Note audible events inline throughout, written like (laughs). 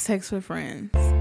Sex with friends.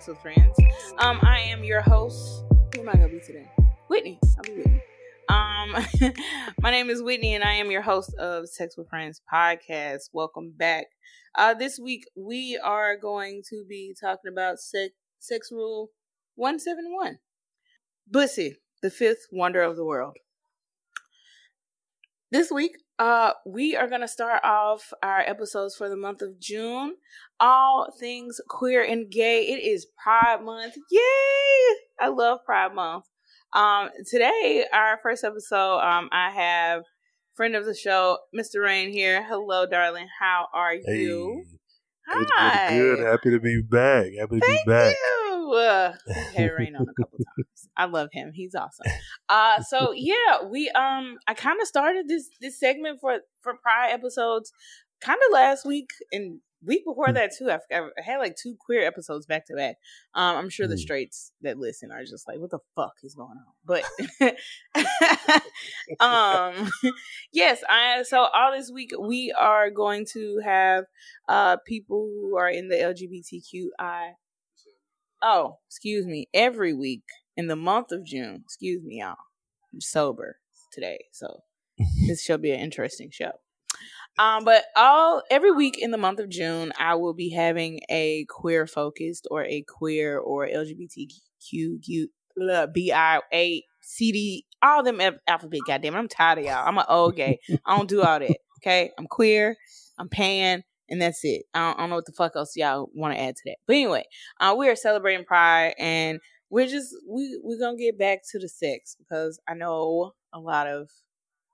Sex with Friends. Um, I am your host. Who am I gonna be today? Whitney. I'll be Whitney. Um, (laughs) my name is Whitney, and I am your host of Sex with Friends podcast. Welcome back. Uh, this week we are going to be talking about sex, sex rule one seven one. Bussy, the fifth wonder of the world. This week, uh, we are gonna start off our episodes for the month of June. All things queer and gay. It is Pride Month. Yay! I love Pride Month. Um, today, our first episode, um, I have friend of the show, Mr. Rhayne here. Hello, darling. How are you? Hey, Hi. pretty good. Happy to be back. Happy to Thank be back. you. Uh, (laughs) had Rhayne on a couple times. I love him. He's awesome. Uh, (laughs) so yeah, we um, I kind of started this this segment for for Pride episodes, kind of last week and week before that too. I, I had like two queer episodes back to back. Um, I'm sure the Mm. straights that listen are just like, what the fuck is going on? But (laughs) um, yes, I so all this week we are going to have uh people who are in the LGBTQI Oh, excuse me. Every week in the month of June, excuse me, y'all. I'm sober today, so (laughs) this shall be an interesting show. Um, but all every week in the month of June, I will be having a queer focused or a queer or LGBTQ blah, B I A C D all them al- alphabet. Goddamn, it, I'm tired of y'all. I'm an old gay. I don't do all that. Okay, I'm queer. I'm pan, and that's it. I don't, I don't know what the fuck else y'all want to add to that. But anyway, uh, we are celebrating Pride, and we're just we we're gonna get back to the sex because I know a lot of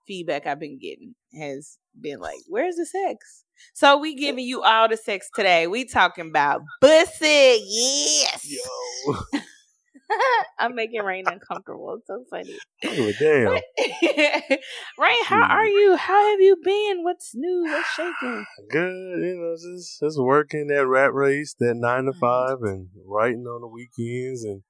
feedback I've been getting has been like, "Where's the sex?" So we giving you all the sex today. We talking about bussy, yes. Yo. (laughs) (laughs) I'm making Rhayne uncomfortable. It's so funny. Oh, damn. (laughs) Rhayne, how are you? How have you been? What's new? What's shaking? (sighs) Good. You know, just, just working that rat race, that nine to Mhm. five, and writing on the weekends, and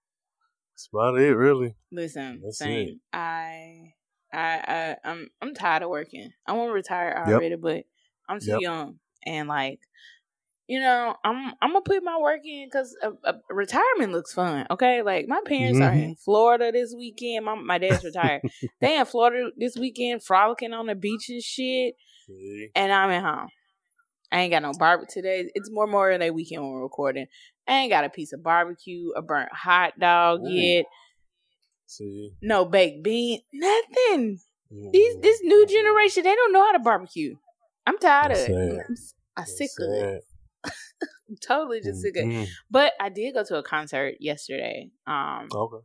that's about it, really. Listen, That's same. it. I, I, I, I'm, I'm tired of working. I want to retire Yep. already, but I'm too Yep. young, and like, you know, I'm, I'm gonna put my work in because uh, uh, retirement looks fun. Okay, like my parents are Mm-hmm. in Florida this weekend. My, my dad's retired. (laughs) they in Florida this weekend, frolicking on the beach and shit, See? and I'm at home. I ain't got no barbecue today. It's more more Memorial Day weekend when we're recording. I ain't got a piece of barbecue, a burnt hot dog Ooh. yet See? no baked bean, nothing. Mm-hmm. These this new generation, they don't know how to barbecue. I'm tired That's of it. sad. I'm, I'm sick of it. (laughs) totally just of it. Mhm. But I did go to a concert yesterday. Um, Okay.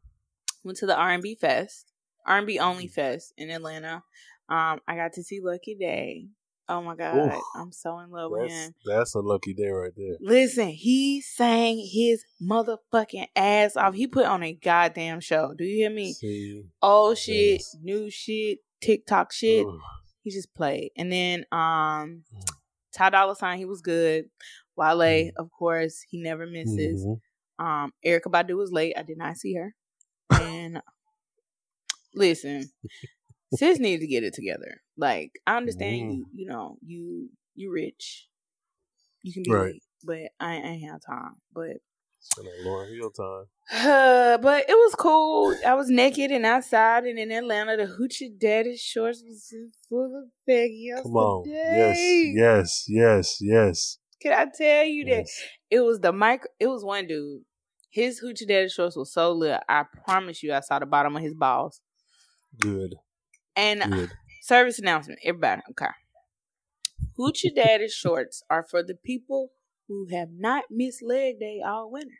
went to the R and B Fest, R and B only Mm. fest in Atlanta. Um, I got to see Lucky Daye. Oh my god, Oof. I'm so in love with That's, him. that's a lucky day right there. Listen, he sang his motherfucking ass off. He put on a goddamn show. Do you hear me? See? Old shit, Yes. new shit, TikTok shit. Ugh. he just played. And then um Mm. Ty Dolla Sign, he was good. Wale, Mm. of course, he never misses. Mhm. Um, Erykah Badu was late. I did not see her. And listen, sis needs to get it together. Like, I understand Mm. you, you know, you you rich. You can be Right. late, but I, I ain't have time. But And Lauryn Hill time. uh, (sighs) but it was cool. I was naked and outside, and in Atlanta, the hoochie daddy shorts was full effect yesterday. Come on. Yes, yes, yes, yes. Can I tell you that yes. it was the mic? It was one dude. His hoochie daddy shorts was so lit. I promise you, I saw the bottom of his balls. Good, And good. service announcement, everybody. Okay. Hoochie (laughs) Daddy shorts are for the people who have not missed leg day all winter.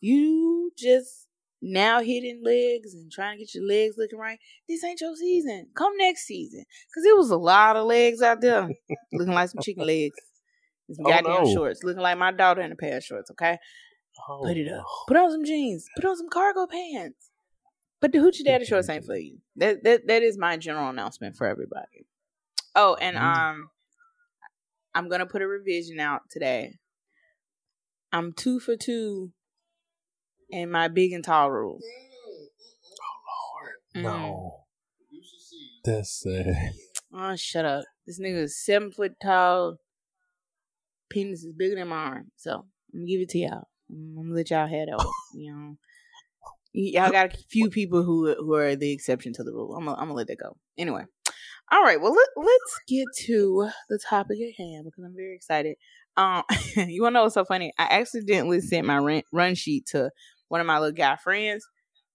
You just now hitting legs and trying to get your legs looking right, this ain't your season. Come next season. Because it was a lot of legs out there looking like some chicken legs. Some Oh, goddamn no. shorts. Looking like my daughter in a pair of shorts, okay? Oh, Put it up. Put on some jeans. Put on some cargo pants. But the hoochie daddy shorts ain't for you. That that that is my general announcement for everybody. Oh, and Mm. um, I'm gonna put a revision out today. I'm two for two in my big and tall rule. Mm. No. That's sad. Oh, shut up. This nigga is seven foot tall. Penis is bigger than my arm. So I'm gonna give it to y'all. I'm gonna let y'all head over. You know, y'all got a few people who who are the exception to the rule. I'm gonna, I'm gonna let that go. Anyway, all right. Well, let, let's get to the topic at hand because I'm very excited. Um, (laughs) you wanna know what's so funny? I accidentally sent my run, run sheet to one of my little guy friends,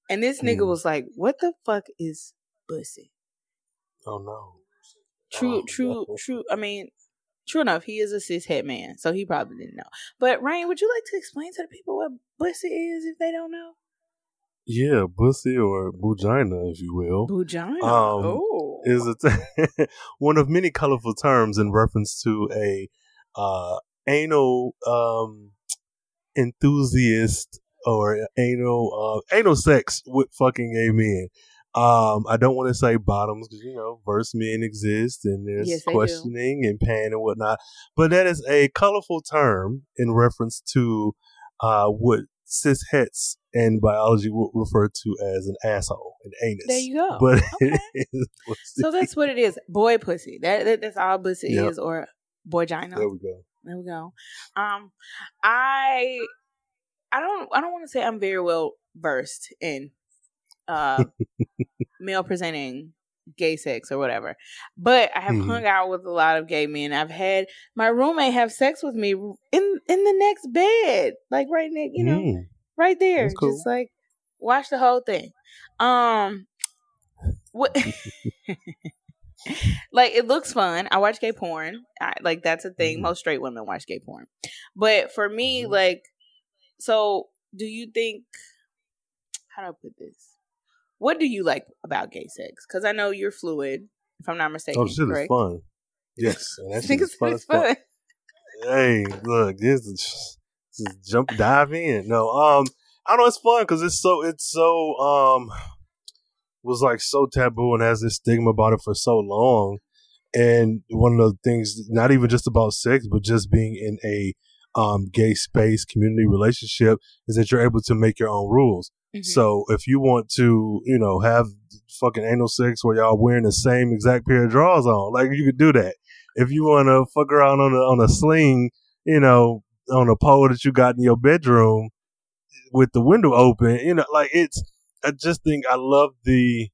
and this nigga Mm. was like, "What the fuck is bussy?" Oh no. True, Oh, true, no. true. I mean, true enough, he is a cis het man, so he probably didn't know. But Rhayne, would you like to explain to the people what bussy is if they don't know? Yeah, bussy or bugina, if you will, Vagina. Um, oh, is a t- (laughs) one of many colorful terms in reference to a uh, anal um, enthusiast or anal uh, anal sex with fucking gay men. Um, I don't want to say bottoms because you know verse men exist and there's Yes, do. questioning and pain and whatnot, but that is a colorful term in reference to uh, what cis hets in biology would refer to as an asshole, an anus. there you go. But (laughs) Okay. it is pussy. so (laughs) that's what it is. Boy pussy. That, that that's all pussy Yep. is, or boy boygina. there we go. There we go. Um, I, I don't, I don't want to say I'm very well versed in, uh, male presenting gay sex or whatever, but I have Mhm. hung out with a lot of gay men. I've had my roommate have sex with me in in the next bed, like right next, you know, Mm. right there, cool. just like watch the whole thing. Um, what? (laughs) like it looks fun. I watch gay porn. I, like that's a thing. Mhm. Most straight women watch gay porn. But for me, Mhm. like, so do you think? How do I put this? What do you like about gay sex? Because I know you're fluid, if I'm not mistaken. Oh, shit is fun. Yes, (laughs) and that shit is fun it's fun. Hey, look, this is just jump dive in. No, um, I don't know it's fun because it's so it's so um was like so taboo and has this stigma about it for so long. And one of the things, not even just about sex, but just being in a um gay space community relationship, is that you're able to make your own rules. Mhm. So if you want to, you know, have fucking anal sex where y'all wearing the same exact pair of drawers on, like you could do that. If you want to fuck around on a on a sling, you know, on a pole that you got in your bedroom with the window open, you know, like it's. I just think I love the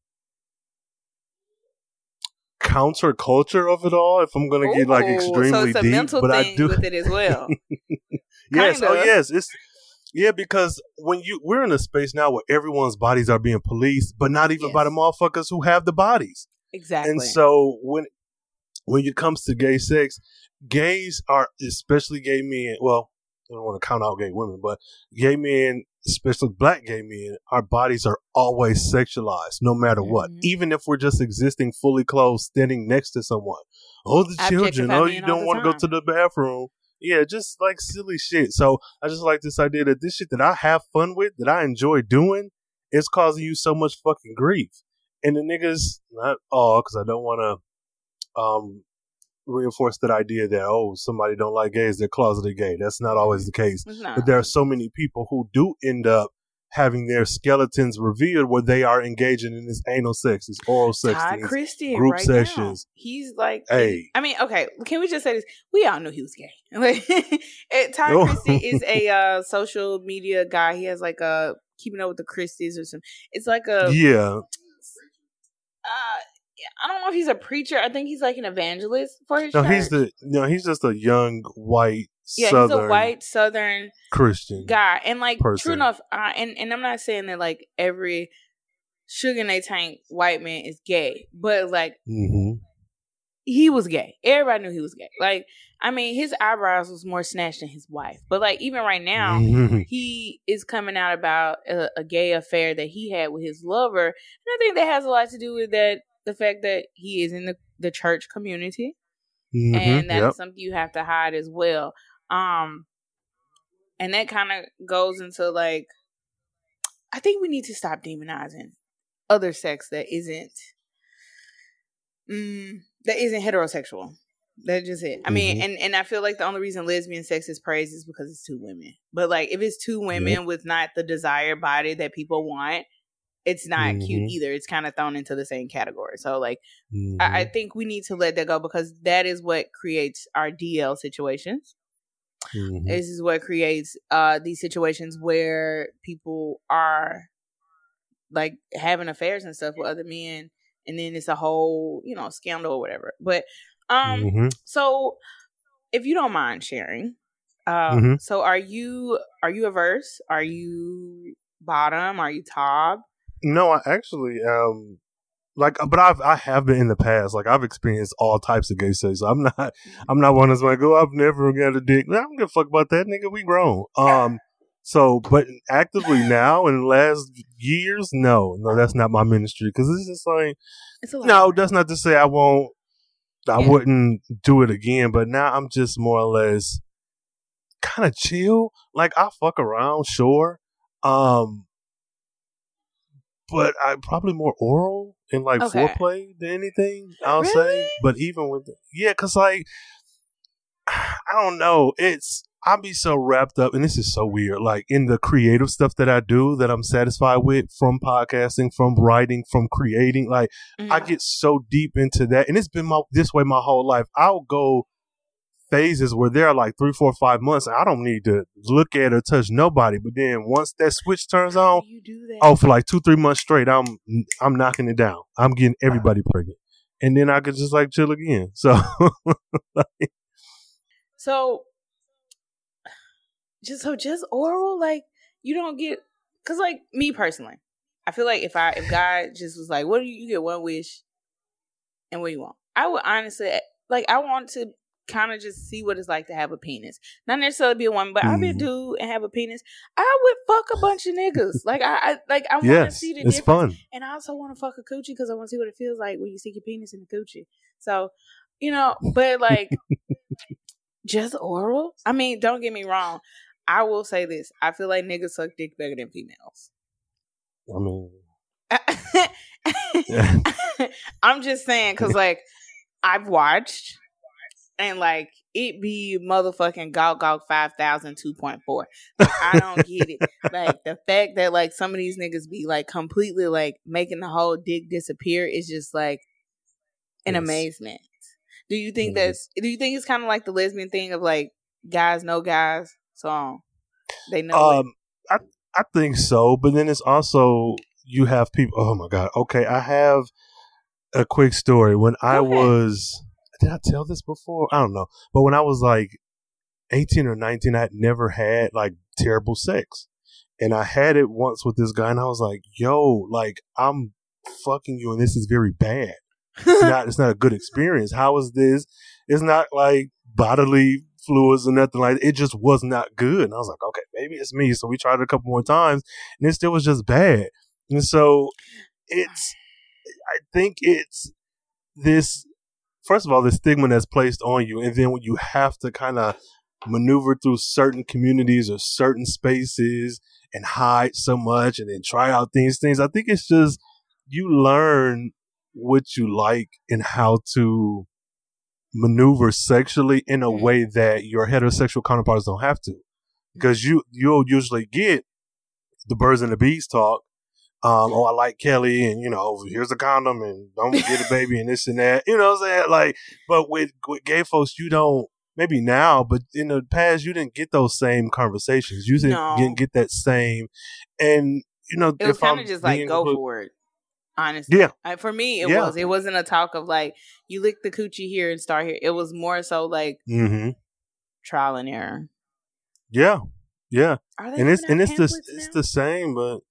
counterculture of it all. If I'm gonna get like extremely so it's a deep, mental but thing I do with it as well. (laughs) yes, oh yes, it's yeah because when you we're in a space now where everyone's bodies are being policed, but not even by the motherfuckers who have the bodies. exactly. And so when when it comes to gay sex, gays are especially gay men. Well, I don't want to count out gay women, but gay men, especially black gay men, our bodies are always sexualized, no matter what. Mhm. Even if we're just existing fully clothed, standing next to someone. Oh, the children. Oh, you don't want to go to the bathroom. Yeah, just like silly shit. So I just like this idea that this shit that I have fun with, that I enjoy doing, is causing you so much fucking grief. And the niggas, not all, because I don't want to um, reinforce that idea that oh, somebody don't like gays, they're closeted gay. That's not always the case. Not. But there are so many people who do end up having their skeletons revealed where they are engaging in this anal sex, this oral sex, Todd Chrisley group right sessions. Now. He's like, Hey. I mean, okay. Can we just say this? We all knew he was gay. (laughs) Like, Todd Oh. Chrisley is a (laughs) uh, social media guy. He has like a keeping up with the Chrisleys or some. It's like a. yeah, Uh, I don't know if he's a preacher. I think he's like an evangelist for his no, church. he's the no, he's just a young white yeah, southern he's a white southern Christian guy, and like true enough. Uh, and and I'm not saying that like every sugar they tank white man is gay, but like hmm he was gay. Everybody knew he was gay. Like, I mean, his eyebrows was more snatched than his wife. But like, even right now, he is coming out about a, a, gay affair that he had with his lover, and I think that has a lot to do with that the fact that he is in the the church community, mm-hmm, and that's yep. something you have to hide as well. Um, and that kind of goes into like, I think we need to stop demonizing other sex that isn't mm, that isn't heterosexual. That's just it. I mean, mm-hmm. and and I feel like the only reason lesbian sex is praised is because it's two women. But like, if it's two women with not the desired body that people want, it's not mm-hmm. cute either. It's kind of thrown into the same category. So like. I, I, mm-hmm. think we need to let that go because that is what creates our DL situations. Mm-hmm. This is what creates uh these situations where people are like having affairs and stuff with other men and then it's a whole you know scandal or whatever but um mm-hmm. so if you don't mind sharing um mm-hmm. so are you are you averse are you bottom are you top no i actually um like but i've i have been in the past. Like i've experienced all types of gay sex. So i'm not i'm not one that's like oh i've never got a dick. I don't give a fuck about that nigga. We grown. Um so, but actively now in the last years, no, no, that's not my ministry. Because it's just like, it's no, that's not to say I won't, I yeah. wouldn't do it again, but now I'm just more or less kind of chill. Like I fuck around, sure, um, but I probably more oral and like okay. foreplay than anything. I'll really? say, but even with yeah, because like (sighs) I don't know, it's I'll be so wrapped up, and this is so weird, like in the creative stuff that I do that I'm satisfied with from podcasting, from writing, from creating. Like mm-hmm. I get so deep into that, and it's been my, this way my whole life. I'll go phases where there are like three, four, five months. I don't need to look at or touch nobody. But then once that switch turns on, oh, for like two, three months straight, I'm I'm knocking it down. I'm getting everybody pregnant, and then I could just like chill again. So, (laughs) so just so just oral, like you don't get because like me personally, I feel like if I if God just was like, what do you, you get one wish, and what do you want? I would honestly like I want to kind of just see what it's like to have a penis. Not necessarily be a woman, but mm. I'll be a dude and have a penis. I would fuck a bunch of niggas. Like I, I like I want to yes, see the it's difference. Fun. And I also want to fuck a coochie because I want to see what it feels like when you stick your penis in the coochie. So, you know, but like (laughs) just oral. I mean, don't get me wrong. I will say this: I feel like niggas suck dick better than females. I mean, (laughs) (laughs) I'm just saying because like I've watched and like it be motherfucking Gog Gog 5000 2.4. Like, I don't get it. (laughs) Like the fact that like some of these niggas be like completely like making the whole dick disappear is just like an yes. amazement. Do you think mm-hmm. that's do you think it's kind of like the lesbian thing of like guys know guys? So they know. Um, I I think so, but then it's also you have people. Oh my god. Okay, I have a quick story. When I was, did I tell this before? I don't know. But when I was like eighteen or nineteen, I had never had like terrible sex, and I had it once with this guy, and I was like, "Yo, like I'm fucking you, and this is very bad." It's (laughs) not. it's not a good experience. How is this? It's not like bodily fluids or nothing like that. It just was not good. And I was like, okay, maybe it's me. So we tried it a couple more times and it still was just bad. And so it's, I think it's this, first of all, the stigma that's placed on you. And then when you have to kind of maneuver through certain communities or certain spaces and hide so much and then try out these things, I think it's just, you learn what you like and how to maneuver sexually in a mm-hmm. way that your heterosexual counterparts don't have to. Because you, you'll usually get the birds and the bees talk. Um, oh, I like Kelly and, you know, here's a condom and don't get a baby and this and that. You know what I'm saying? Like, but with, with gay folks, you don't, maybe now, but in the past, you didn't get those same conversations. You didn't, no. didn't get that same. And, you know, it was kind of just like go for it. Honestly, yeah. I, for me, it yeah. was. It wasn't a talk of like you lick the coochie here and start here. It was more so like mm-hmm. trial and error. Yeah, yeah. and it's and it's the now? it's the same, but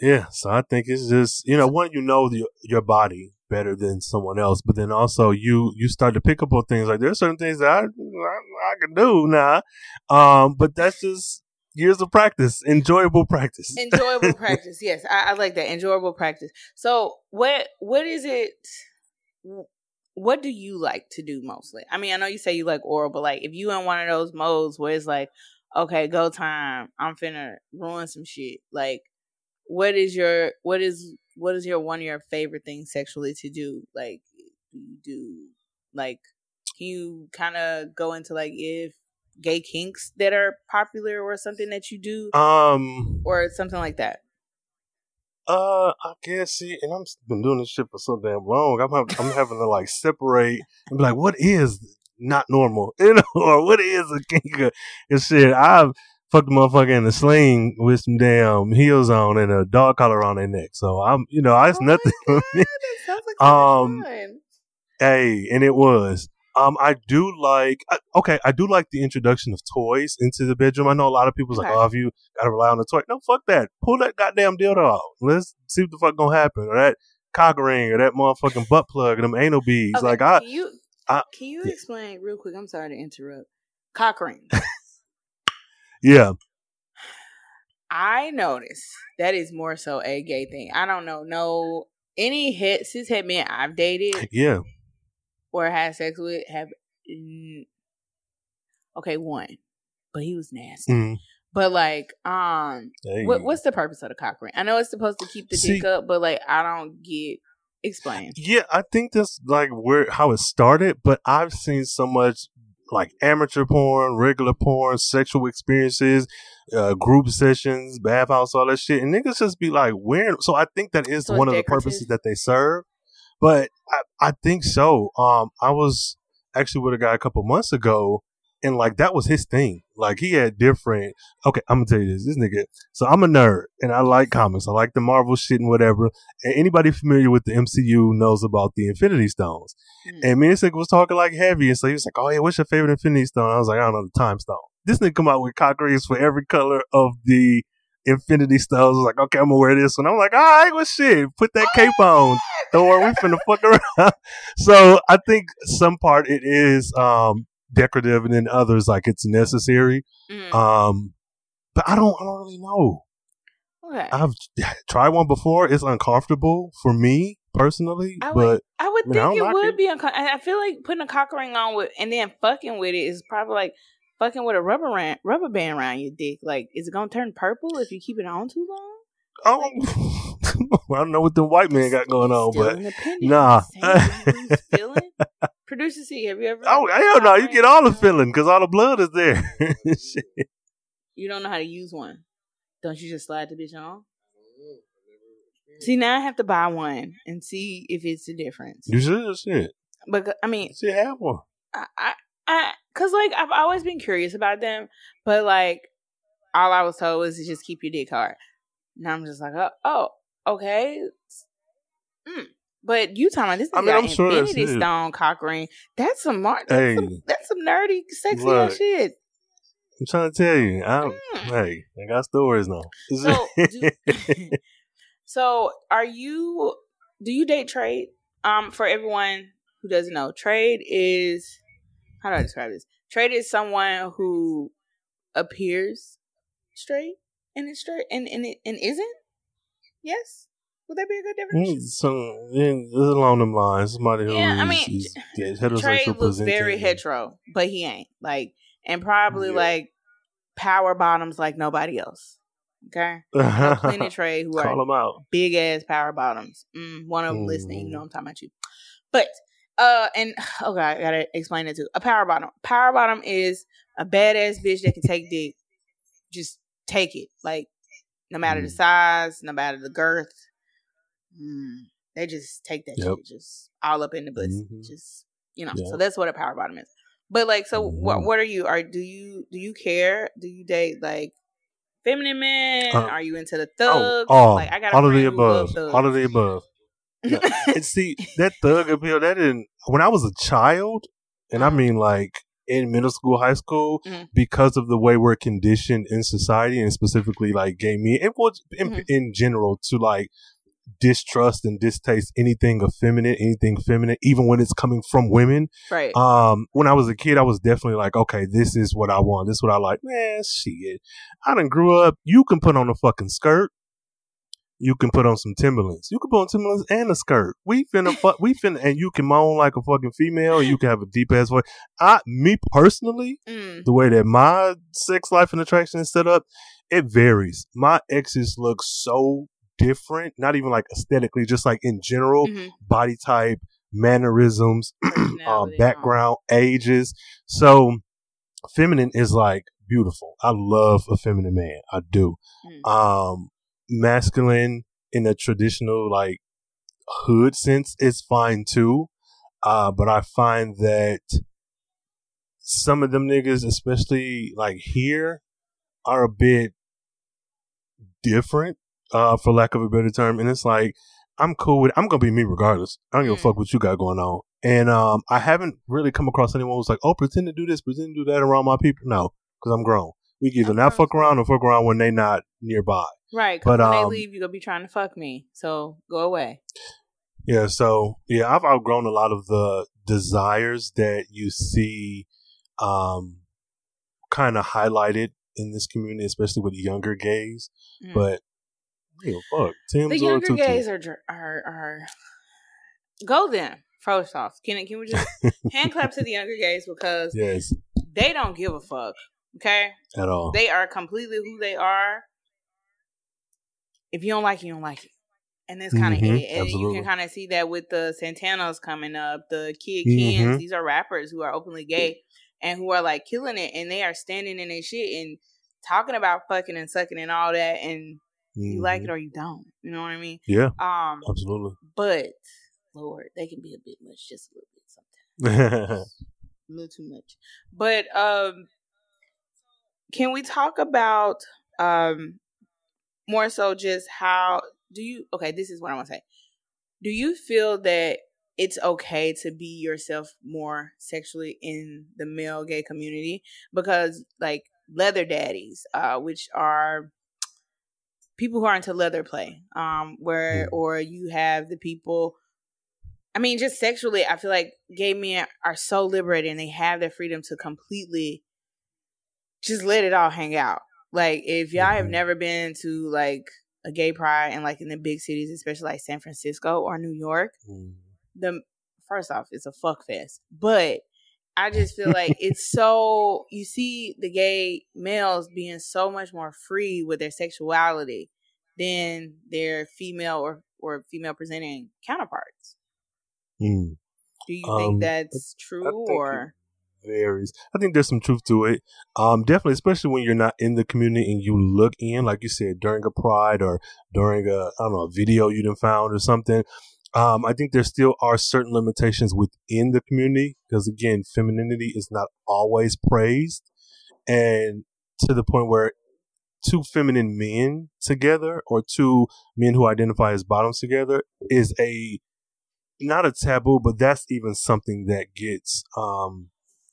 yeah. So I think it's just you know when you know the, your body better than someone else. But then also you you start to pick up on things like there's certain things that I I, I can do now, um, but that's just years of practice, enjoyable practice, enjoyable (laughs) practice. Yes, I, I like that enjoyable practice. So what what is it? What do you like to do mostly? I mean, I know you say you like oral, but like if you in one of those modes where it's like, okay, go time, I'm finna ruin some shit. Like, what is your what is what is your one of your favorite things sexually to do? Like, do you do like? Can you kind of go into like if gay kinks that are popular or something that you do, um, or something like that? Uh, I guess see, and I'm been doing this shit for so damn long. I'm having, I'm having to like separate and be like, what is not normal, (laughs) you know, or what is a kink and shit. I've fucked the motherfucker in the sling with some damn heels on and a dog collar on their neck. So I'm, you know, it's oh nothing for me. Like (laughs) um, hey, and it was. Um, I do like okay, I do like the introduction of toys into the bedroom. I know a lot of people's okay. like, oh, if you gotta rely on the toy, no, fuck that. Pull that goddamn dildo out. Let's see what the fuck gonna happen, or that cock ring, or that motherfucking butt plug, or them anal beads. Okay, like I, can you, I, can you yeah. explain real quick? I'm sorry to interrupt. Cock ring. (laughs) yeah. I notice that is more so a gay thing. I don't know no any head cis het men I've dated. Yeah or had sex with have okay one, but he was nasty. Mm. But like, um, what, what's the purpose of the cock ring? I know it's supposed to keep the See, dick up, but like, I don't get. Explain. Yeah, I think that's like where how it started. But I've seen so much like amateur porn, regular porn, sexual experiences, uh, group sessions, bathhouse, all that shit, and niggas just be like wearing. So I think that is so one of the purposes that they serve. But I, I think so. Um, I was actually with a guy a couple months ago, and like that was his thing. Like he had different. Okay, I'm gonna tell you this. This nigga. So I'm a nerd, and I like comics. I like the Marvel shit and whatever. And anybody familiar with the MCU knows about the Infinity Stones. Mm. And me and this nigga was talking like heavy, and so he was like, "Oh yeah, what's your favorite Infinity Stone?" I was like, "I don't know, the Time Stone." This nigga come out with cock rings for every color of the Infinity Stones. I was like, okay, I'm gonna wear this one. I'm like, all right, well, shit, put that cape on, Thor. We finna fuck around. (laughs) so I think some part it is um, decorative, and then others like it's necessary. Mm. Um, but I don't, I don't really know. Okay. I've (laughs) tried one before. It's uncomfortable for me personally, I would, but I would think I it would it. be uncomfortable. I feel like putting a cock ring on with and then fucking with it is probably like fucking with a rubber ran- rubber band around your dick. Like, is it gonna turn purple if you keep it on too long? Oh, well, (laughs) I don't know what the white man got going on, but nah. (laughs) Producer C, have you ever? Oh hell no! You get all the feeling because all the blood is there. (laughs) you don't know how to use one. Don't you just slide the bitch on? See, now I have to buy one and see if it's a difference. You should, shit. But I mean, see, have one. I, I, I, cause like I've always been curious about them, but like all I was told was to just keep your dick hard. Now I'm just like, oh, oh okay. Mm. But you talking about this? I mean, I'm sure Infinity Stone cock ring. That's some mar- that's, hey, some, that's some nerdy, sexy look, shit. I'm trying to tell you. I'm, mm. Hey, I got stories now. So, do, (laughs) (laughs) so are you? Do you date trade? Um, for everyone who doesn't know, trade is how do I describe this? Trade is someone who appears straight and is straight and and, it, and isn't. Yes, would that be a good difference? Mm, so yeah, along them lines, somebody who yeah, I mean, is, is Trade looks very hetero, but he ain't like, and probably yeah. like power bottoms like nobody else. Okay, plenty of (laughs) trade who Call are big ass power bottoms. Mm, one of them mm. listening, you know mm. I'm talking about you. But uh, and (sighs) okay, I gotta explain it too. A power bottom. Power bottom is a badass bitch that can take dick. Just take it, like no matter mm. the size, no matter the girth. Mm, they just take that yep. shit, just all up in the pussy. Mm-hmm. Just you know. Yep. So that's what a power bottom is. But like, so mm-hmm. what? What are you? Are do you do you care? Do you date like feminine men? Uh, are you into the thugs? Oh, oh like I got all of the above. All of the above. and (laughs) see that thug appeal that didn't when I was a child, and I mean like in middle school, high school, mm-hmm. because of the way we're conditioned in society, and specifically like gay men, and in, mm-hmm. in general to like distrust and distaste anything effeminate, anything feminine, even when it's coming from women. Right. Um, when I was a kid, I was definitely like, okay, this is what I want. This is what I like. Man, shit. I done grew up. You can put on a fucking skirt. You can put on some Timberlands. You can put on Timberlands and a skirt. We finna (laughs) fuck. We finna, and you can moan like a fucking female. you can have a deep ass voice. I, me personally, Mm. the way that my sex life and attraction is set up, it varies. My exes look so different, not even like aesthetically, just like in general, Mhm. body type, mannerisms, (clears throat) um, background, ages. So feminine is like beautiful. I love a feminine man. I do. Mm. Um, masculine in a traditional like hood sense is fine too. Uh, but I find that some of them niggas, especially like here, are a bit different, uh, for lack of a better term. And it's like, I'm cool with, I'm gonna be me regardless. I don't give a Mm. fuck what you got going on. And, um, I haven't really come across anyone who's like, oh, pretend to do this, pretend to do that around my people. No, cause I'm grown. We can either not fuck around or fuck around when they not nearby. Right. But, when they um, leave, you're going to be trying to fuck me. So go away. Yeah, so yeah, I've outgrown a lot of the desires that you see um kind of highlighted in this community, especially with younger gays. Mm. But you know, fuck. Tim's the younger gays are, dr- are, are, go them. First off, can, can we just (laughs) hand clap to the younger gays because Yes, they don't give a fuck. Okay? at all. They are completely who they are. If you don't like it, you don't like it. And that's kind of Mhm, it. And you can kind of see that with the Santanas coming up, the Kid Mhm. These are rappers who are openly gay and who are like killing it. And they are standing in their shit and talking about fucking and sucking and all that. And you like it Mhm. or you don't. You know what I mean? Yeah, Um, absolutely. but Lord, they can be a bit much, just a little bit sometimes (laughs) a little too much. But um can we talk about um more so just how do you okay, this is what I want to say. Do you feel that it's okay to be yourself more sexually in the male gay community because like leather daddies uh which are people who are into leather play um where Mhm. or you have the people I mean, just sexually, I feel like gay men are so liberated and they have their freedom to completely just let it all hang out. Like, if y'all have Mhm. never been to like a gay pride and like in the big cities, especially like San Francisco or New York, Mm. the first off, it's a fuck fest. But I just feel like it's (laughs) so you see the gay males being so much more free with their sexuality than their female or or female presenting counterparts. Mm. Do you Um, think that's true think or varies. I think there's some truth to it. Um, definitely, especially when you're not in the community and you look in, like you said, during a pride or during a I don't know a video you done found or something. Um, I think there still are certain limitations within the community because again, femininity is not always praised, and to the point where two feminine men together or two men who identify as bottoms together is a not a taboo, but that's even something that gets um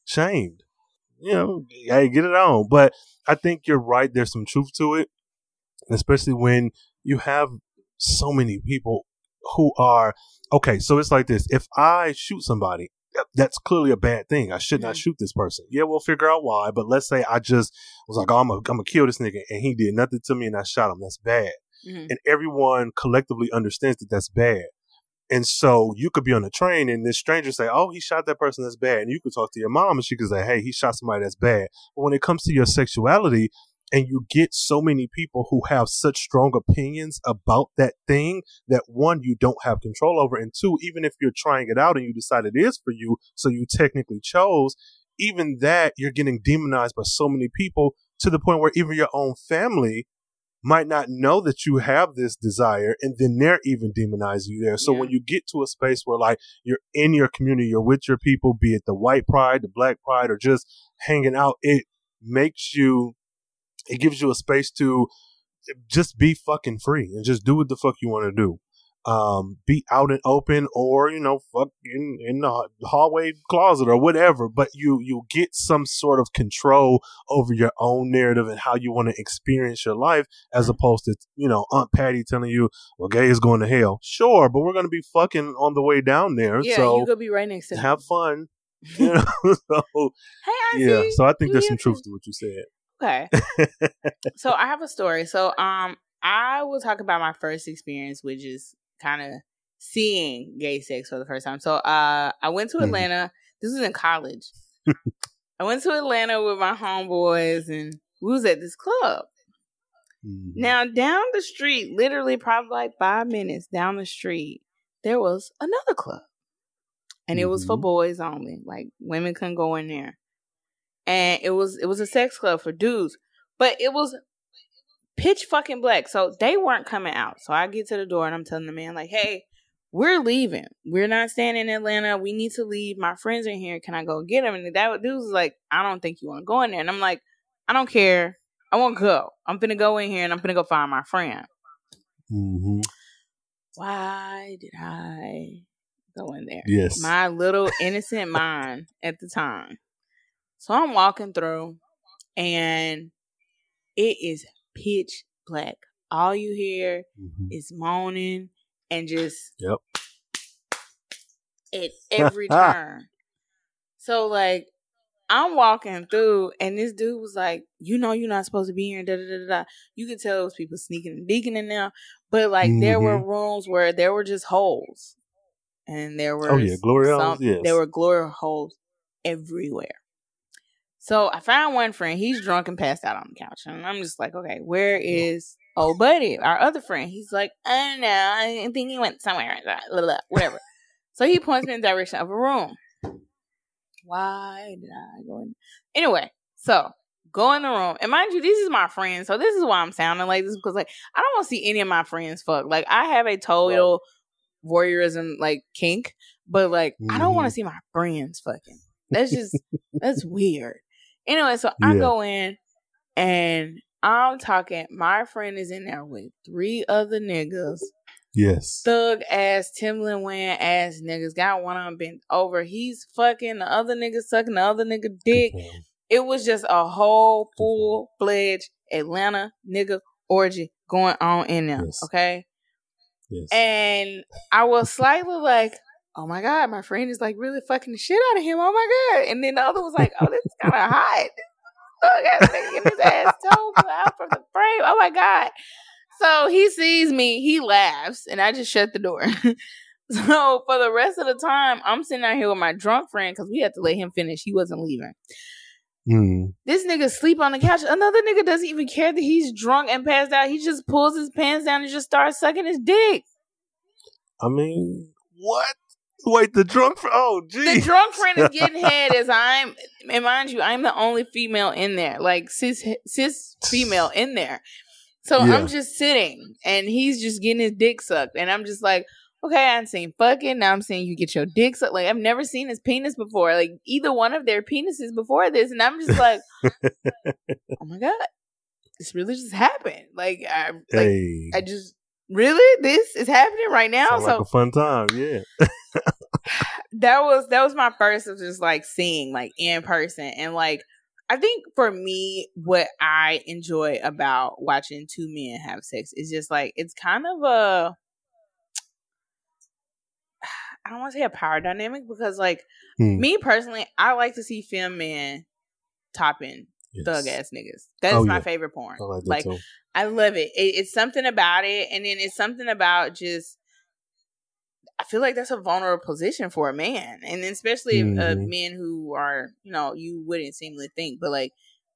shamed. You know, hey, get it on. But I think you're right. There's some truth to it, especially when you have so many people who are okay. So it's like this: if I shoot somebody, that's clearly a bad thing. I should not Mhm. shoot this person. Yeah, we'll figure out why. But let's say I just was like, oh, I'm gonna I'm gonna kill this nigga, and he did nothing to me, and I shot him. That's bad Mhm. and everyone collectively understands that that's bad. And so you could be on a train and this stranger say, "Oh, he shot that person. That's bad." And you could talk to your mom and she could say, "Hey, he shot somebody. That's bad." But when it comes to your sexuality, and you get so many people who have such strong opinions about that thing that one you don't have control over, and two, even if you're trying it out and you decide it is for you, so you technically chose, even that you're getting demonized by so many people to the point where even your own family might not know that you have this desire and then they're even demonizing you there. So Yeah. when you get to a space where like you're in your community, you're with your people, be it the white pride, the black pride, or just hanging out, it makes you, it gives you a space to just be fucking free and just do what the fuck you want to do. um, be out and open or, you know, fuck in, in the hallway closet or whatever, but you, you get some sort of control over your own narrative and how you want to experience your life as opposed to, you know, Aunt Patty telling you, well, gay is going to hell. Sure, but we're going to be fucking on the way down there. Yeah, so you could be right next to have fun. (laughs) You know, (laughs) so, hey, yeah. So I think there's some truth to what you said. Okay. so I have a story. So um I will talk about my first experience, which is kind of seeing gay sex for the first time. So uh I went to mm-hmm. Atlanta. Mm. This was in college. I went to Atlanta with my homeboys and we was at this club. Mm-hmm. Now down the street, literally probably like five minutes down the street, there was another club. And mm-hmm. it was for mm-hmm. boys only. Like women couldn't go in there and it was it was a sex club for dudes, but it was pitch fucking black, so they weren't coming out. So I get to the door and I'm telling the man like, "Hey, we're leaving. We're not staying in Atlanta. We need to leave. My friends are here. Can I go get them?" And that dude was like, "I don't think you want to go in there." And I'm like, "I don't care. I won't go. I'm gonna go in here and I'm gonna go find my friend." Mm-hmm. Why did I go in there? Yes, my little innocent mind at the time so I'm walking through and it is pitch black. All you hear mm-hmm. is moaning and just yep. at (laughs) every turn. So like I'm walking through and this dude was like, you know you're not supposed to be here da da da da. You could tell it was people sneaking and deacon in there. But like mm-hmm. there were mm-hmm. rooms where there were just holes. And there were Oh yeah, glory holes, yes. There were glory holes everywhere. So I found one friend. He's drunk and passed out on the couch, and I'm just like, okay, where is old buddy, our other friend? He's like, I don't know. I think he went somewhere. Whatever. so he points me in the direction of a room. Why did I go in? Anyway, so go in the room, and mind you, this is my friend, so this is why I'm sounding like this because like I don't want to see any of my friends fuck. Like I have a total voyeurism like kink, but like mm-hmm. I don't want to mm-hmm. see my friends fucking. That's just that's weird. Anyway, so I go in and I'm talking. My friend is in there with three other niggas. Yes. Thug ass, Timberland wearing ass niggas. Got one of them bent over. He's fucking the other nigga sucking the other nigga dick. It was just a whole full fledged Atlanta nigga orgy going on in there. Yes. Okay. Yes. And I was slightly like, oh my god, my friend is like really fucking the shit out of him. Oh my god. And then the other was like, oh, this is kind of hot. Look at getting his ass toe out from the frame. Oh my god. So he sees me, he laughs, and I just shut the door. (laughs) so for the rest of the time, I'm sitting out here with my drunk friend because we had to let him finish. He wasn't leaving. Mm. This nigga sleep on the couch. Another nigga doesn't even care that he's drunk and passed out. He just pulls his pants down and just starts sucking his dick. I mean, what? Wait, the drunk friend? Oh, geez. The drunk friend is getting (laughs) head as I'm, and mind you, I'm the only female in there, like cis cis female in there. So yeah. I'm just sitting, and he's just getting his dick sucked, and I'm just like, okay, I'm saying fucking. Now I'm saying you get your dick sucked. Like I've never seen his penis before, like either one of their penises before this, and I'm just (laughs) like, oh my god, this really just happened. Like I, like, hey. I just really this is happening right now. Sound so like a fun time, yeah. (laughs) that was that was my first of just like seeing like in person and like I think for me what I enjoy about watching two men have sex is just like it's kind of a I don't want to say a power dynamic because like hmm. me personally I like to see femme men topping yes. thug ass niggas. That's oh, my yeah. favorite porn. I like, like I love it. it. It's something about it and then it's something about just I feel like that's a vulnerable position for a man, and especially uh, mm-hmm. uh, men who are, you know, you wouldn't seemingly think, but like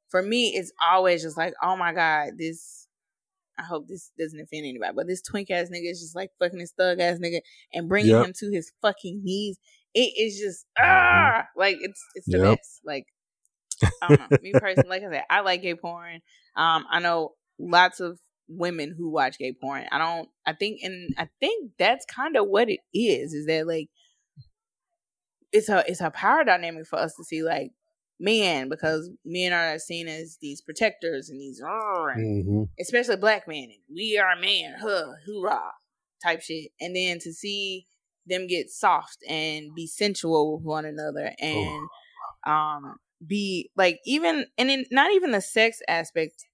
for me, it's always just like, oh my god, this. I hope this doesn't offend anybody, but this twink ass nigga is just like fucking this thug ass nigga and bringing yep. him to his fucking knees. It is just mm-hmm. ah, like it's it's the yep. best. Like I don't know, me personally, like I said, I like gay porn. Um, I know lots of women who watch gay porn. I don't I think and I think that's kind of what it is is that like it's a it's a power dynamic for us to see like men because men are seen as these protectors and these and mm-hmm. especially black men. We are man, huh, hoorah. type shit, and then to see them get soft and be sensual with one another and oh. um be like even and in not even the sex aspect.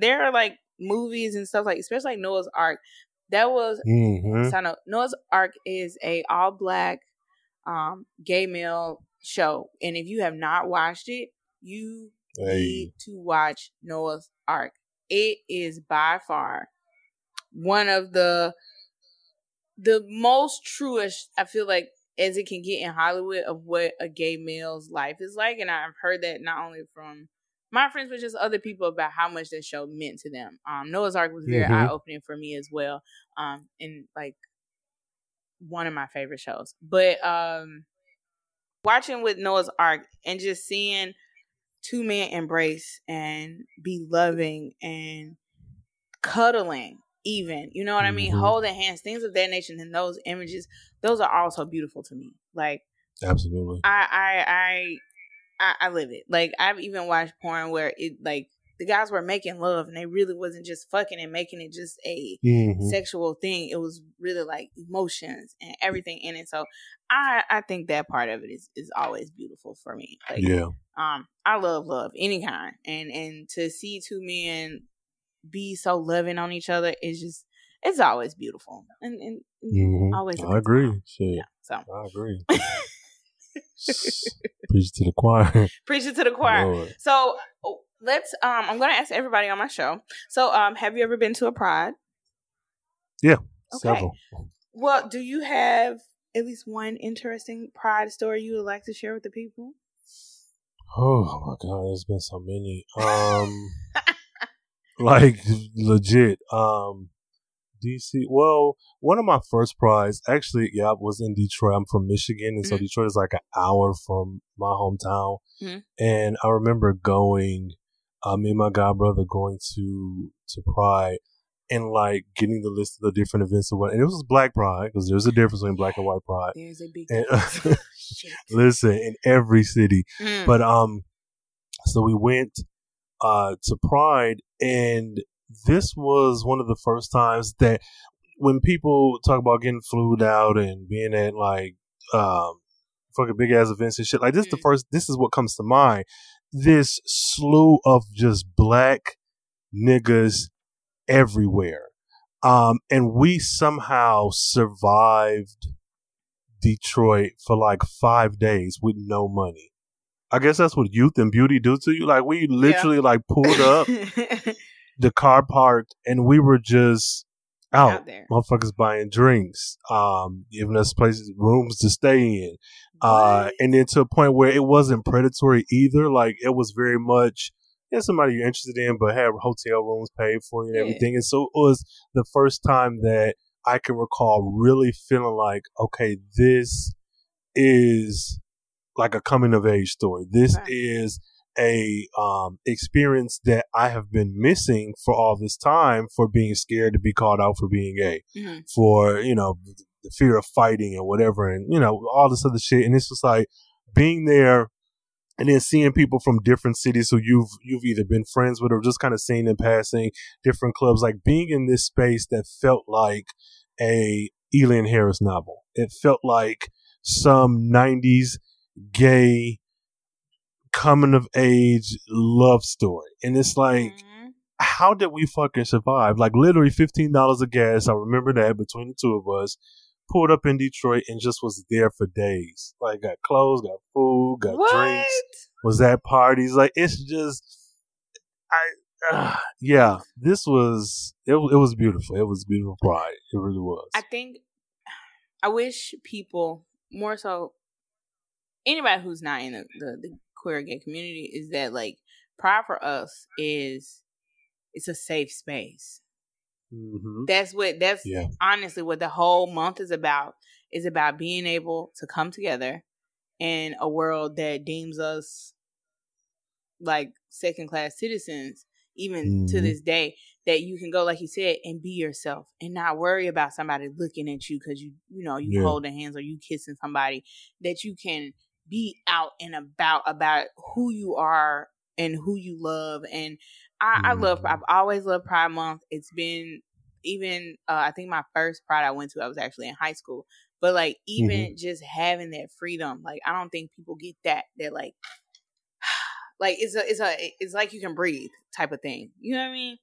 There are like movies and stuff like especially like Noah's Arc. That was mm-hmm. Noah's Arc is a all black um gay male show. And if you have not watched it, you hey. need to watch Noah's Arc. It is by far one of the the most truest I feel like as it can get in Hollywood of what a gay male's life is like. And I've heard that not only from my friends, but just other people about how much that show meant to them. Um, Noah's Arc was very mm-hmm. eye opening for me as well. Um, and like one of my favorite shows. But um, watching with Noah's Arc and just seeing two men embrace and be loving and cuddling even you know what i mean mm-hmm. holding hands things of that nature and those images those are also beautiful to me like absolutely i i i i, I live it like i've even watched porn where it like the guys were making love and they really wasn't just fucking and making it just a mm-hmm. sexual thing it was really like emotions and everything in it so i i think that part of it is is always beautiful for me like yeah um i love love any kind and and to see two men be so loving on each other is just it's always beautiful and, and mm-hmm. always. I agree. Yeah, so I agree. (laughs) (laughs) Preach it to the choir. (laughs) Preach it to the choir. Lord. So oh, let's. Um, I'm going to ask everybody on my show. So, um, have you ever been to a pride? Yeah, okay. several. Well, do you have at least one interesting pride story you would like to share with the people? Oh my god, there's been so many. Um (laughs) like legit. Um, DC. Well, one of my first prize, actually, yeah, was in Detroit. I'm from Michigan, and mm-hmm. so Detroit is like an hour from my hometown. Mm-hmm. And I remember going, uh, me and my god brother going to to Pride and like getting the list of the different events of what, and it was Black Pride because there's a difference between Black and White Pride. There's a big and, (laughs) listen in every city, mm. but um, so we went uh, to Pride, and this was one of the first times that when people talk about getting flued out and being at like um, fucking big ass events and shit, like this, mm-hmm. the first, this is what comes to mind. This slew of just black niggas everywhere. Um, and we somehow survived Detroit for like five days with no money. I guess that's what youth and beauty do to you. Like we literally yeah. like pulled up (laughs) the car parked and we were just out, out there. Motherfuckers buying drinks, um, giving us places, rooms to stay in. Uh, and then to a point where it wasn't predatory either. Like it was very much, yeah, somebody you're interested in, but had hotel rooms paid for you and yeah. everything. And so it was the first time that I can recall really feeling like, okay, this is like a coming of age story. This right. is a um, experience that I have been missing for all this time for being scared to be called out for being gay, mm-hmm. for you know the fear of fighting and whatever, and you know all this other shit. And it's just like being there and then seeing people from different cities who you've you've either been friends with or just kind of seen in passing different clubs like being in this space that felt like a Elian Harris novel it felt like some 90s gay coming of age love story. And it's like, mm-hmm. how did we fucking survive? Like literally $15 of gas. I remember that between the two of us. Pulled up in Detroit and just was there for days. Like got clothes, got food, got what? drinks. Was at parties. Like it's just, I, uh, yeah, this was it. It was beautiful. It was beautiful pride. It really was. I think I wish people more so anybody who's not in the, the, the queer gay community is that like pride for us is it's a safe space. Mm-hmm. That's what that's yeah. honestly what the whole month is about. Is about being able to come together in a world that deems us like second class citizens, even mm-hmm. to this day. That you can go, like you said, and be yourself, and not worry about somebody looking at you because you, you know, you yeah. holding hands or you kissing somebody. That you can be out and about about who you are and who you love. And I, mm. I love, mm-hmm. I've always loved Pride Month. It's been even uh, I think my first pride I went to, I was actually in high school. But like even Mm-hmm. just having that freedom, like I don't think people get that. They're like, (sighs) like it's a it's a it's like you can breathe type of thing. You know what I mean?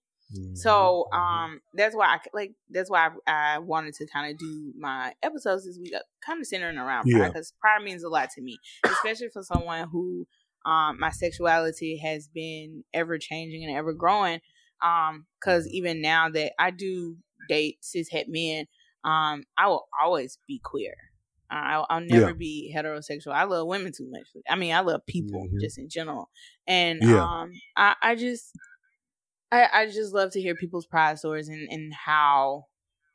So Mhm. um that's why I like that's why I, I wanted to kind of do my episodes this week kind of centering around pride Yeah. because pride means a lot to me, especially for someone who um my sexuality has been ever changing and ever growing. Um, because even now that I do date cis het men, um, I will always be queer. Uh, I'll, I'll never Yeah. be heterosexual. I love women too much. I mean, I love people Mhm. just in general, and Yeah. um, I, I just I, I just love to hear people's pride stories and, and how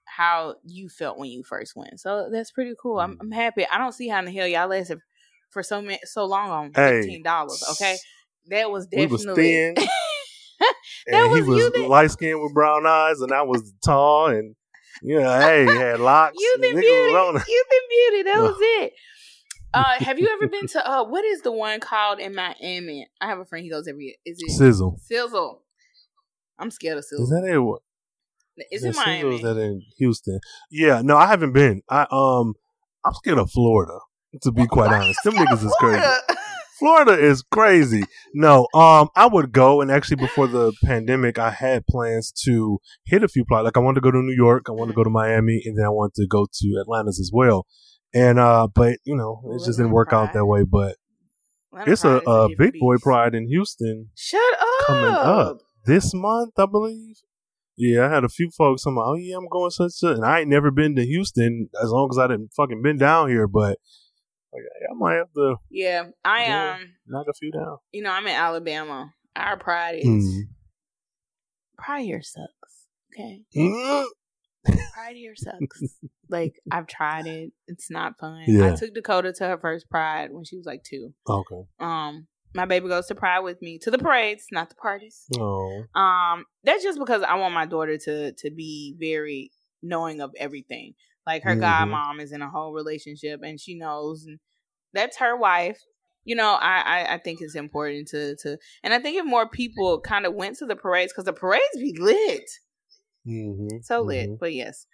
how you felt when you first went. So that's pretty cool. I'm I'm happy. I don't see how in the hell y'all lasted for so many, so long on fifteen dollars. Okay, that was We was definitely thin. (laughs) That and he was was you that- light skinned with brown eyes, and I was tall, and yeah, hey, he had locks. You've been beauty. was. Youth and beauty. That was (laughs) it. Uh, have you ever been to uh what is the one called in Miami? I have a friend he goes every year. Is it Sizzle. Sizzle? I'm scared of Sizzle. Is that it? What? Is it Miami? Is that in Houston? Yeah, no, I haven't been. I um, I'm scared of Florida. To be quite honest, them (laughs) niggas is crazy. Florida? Is crazy. No, um, I would go, and actually, before the pandemic, I had plans to hit a few places. Like, I wanted to go to New York, I wanted to go to Miami, and then I wanted to go to Atlantis as well. And uh, but you know, it just didn't work out that way. But Atlanta it's a, a big boy pride in Houston Shut up. coming up this month, I believe. Yeah, I had a few folks. I'm like, oh yeah, I'm going such a, and I ain't never been to Houston as long as I didn't fucking been down here. But like, I might have to Yeah, I Yeah. um, knock a few down. you know, I'm in Alabama. Our pride is Hmm. pride here sucks. Okay, Mm. pride here sucks. (laughs) like I've tried it. It's not fun. I took Dakota to her first pride when she was like two. Okay. Um, my baby goes to pride with me to the parades, not the parties. Oh. Um, that's just because I want my daughter to to be very knowing of everything. Like her Mhm. godmom is in a whole relationship, and she knows, and that's her wife. You know, I, I I think it's important to to, and I think if more people kind of went to the parades because the parades be lit, Mm-hmm. so lit. But yes,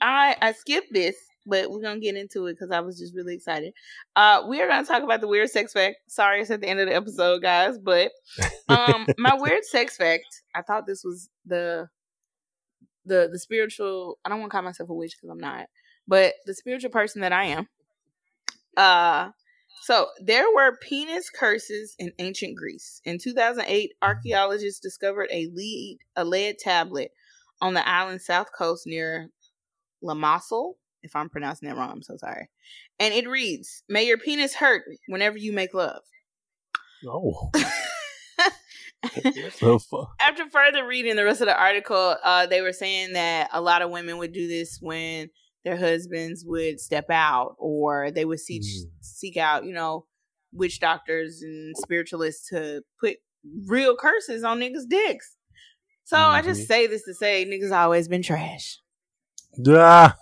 I I skipped this, but we're gonna get into it because I was just really excited. Uh, we are gonna talk about the weird sex fact. Sorry, it's at the end of the episode, guys, but (laughs) um my weird sex fact i thought this was the the the spiritual i don't want to call myself a witch because i'm not but the spiritual person that i am uh so there were penis curses in ancient greece in 2008 archaeologists discovered a lead a lead tablet on the island's south coast near limassol if i'm pronouncing that wrong i'm so sorry and it reads may your penis hurt whenever you make love Oh. (laughs) so after further reading the rest of the article, uh, they were saying that a lot of women would do this when their husbands would step out or they would seek Mm. seek out, you know, witch doctors and spiritualists to put real curses on niggas' dicks. So I just Mhm. say this to say niggas always been trash. ah,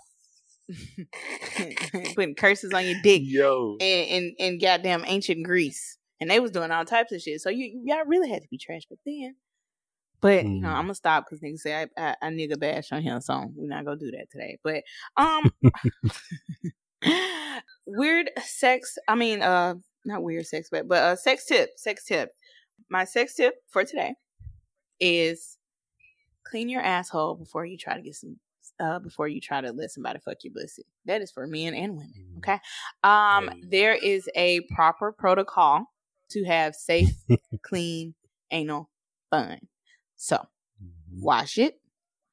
(laughs) Putting curses on your dick yo. and in in goddamn ancient Greece, and they was doing all types of shit. So you y'all really had to be trash back then. But you know, Mm. I'm gonna stop because niggas say I, I, I nigga bash on him, so we're not gonna do that today. But um, (laughs) weird sex. I mean, uh, not weird sex, but but uh, sex tip, sex tip. My sex tip for today is clean your asshole before you try to get some. Uh, before you try to let somebody fuck your pussy, that is for men and women. Mm. Okay. Um, Hey. there is a proper protocol to have safe, (laughs) clean anal fun. So Mhm. wash it,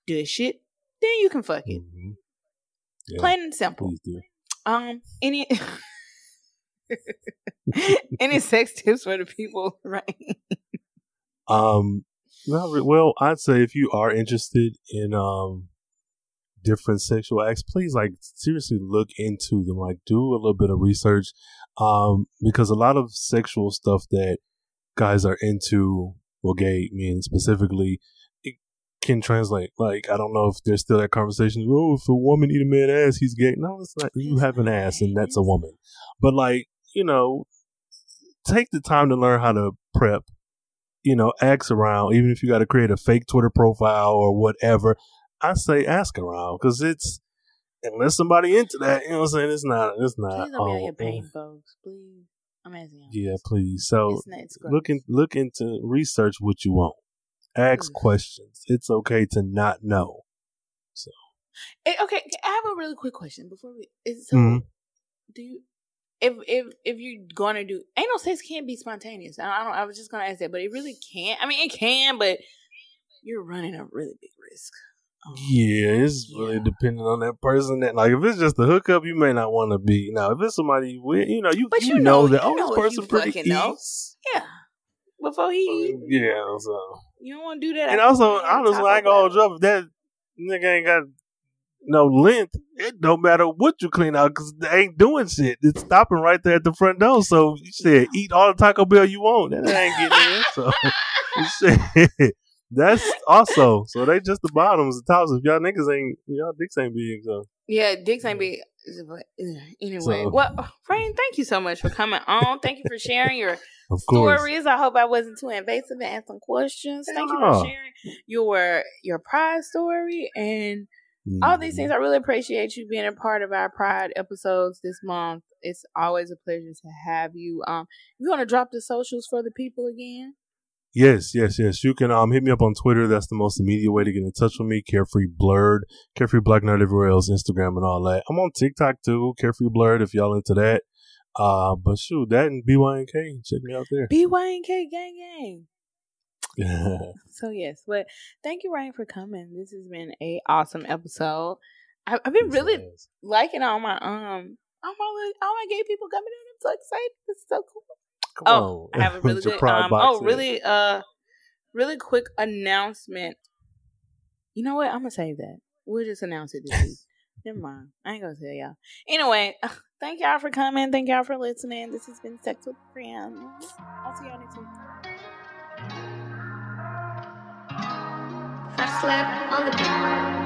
dish it, then you can fuck it. Mhm. Yeah, Plain and simple. do. Um, any (laughs) any (laughs) sex tips for the people, right? Um, well, I'd say if you are interested in um different sexual acts, please like seriously look into them. Like do a little bit of research, um, because a lot of sexual stuff that guys are into, well, gay men specifically, it can translate. Like I don't know if there's still that conversation. Oh, if a woman eat a man ass, he's gay. No, it's not. You have an ass, and that's a woman. But like you know, take the time to learn how to prep you know, ask around, even if you got to create a fake Twitter profile or whatever. I say ask around because it's unless somebody into that, you know what I'm saying? It's not. It's not. Please don't be out here paying folks, please. I'm asking. Yeah, please. So It's not- it's look in, look into research what you want. Ask Mm. questions. It's okay to not know. Eh, okay, I have a really quick question before we. Is, so, Mhm. do you? If if if you're gonna do, ain't no sex can't be spontaneous. I, I don't. I was just gonna ask that, but it really can't. I mean, it can, but you're running a really big risk. Yeah, it's really Yeah. depending on that person. That like if it's just a hookup, you may not want to be. Now, if it's somebody with, you know, you But you, you know, know- that you oh, this person pretty fucking know. Yeah. Before he, Yeah, so you don't want to do that. and also you honestly, I ain't gonna hold you up. If that nigga ain't got no length, it don't matter what you clean out because they ain't doing shit. It's stopping right there at the front door. So you said eat all the Taco Bell you want. That ain't getting in. So (laughs) (laughs) shit. That's also so they just the bottoms, the tops. If y'all niggas ain't y'all dicks ain't big, so Yeah, dicks ain't big. Anyway, So- well, Rhayne, thank you so much for coming on. Thank you for sharing your stories. I hope I wasn't too invasive and asking questions. Thank you for sharing your your pride story and all these things. I really appreciate you being a part of our pride episodes this month. It's always a pleasure to have you. Um, you want to drop the socials for the people again? Yes, yes, yes. You can um hit me up on Twitter. That's the most immediate way to get in touch with me. Carefree Blerd, Carefree Black Nerd everywhere else, Instagram and all that. I'm on TikTok too, Carefree Blerd if y'all into that. Uh, but shoot, that and BYNK, check me out there. BYNK gang gang. (laughs) So yes, but thank you, Ryan, for coming. This has been a awesome episode. I, I've been really liking all my um all my all my gay people coming in. I'm so excited. This is so cool. Come Oh, on. I have a (laughs) really good um oh really uh really quick announcement. You know what? I'm gonna save that. We'll just announce it this week. (laughs) Never mind. I ain't gonna tell y'all. Anyway, (sighs) thank y'all for coming. Thank y'all for listening. This has been Sex with Friends. I'll see y'all next week. I slept on the bed.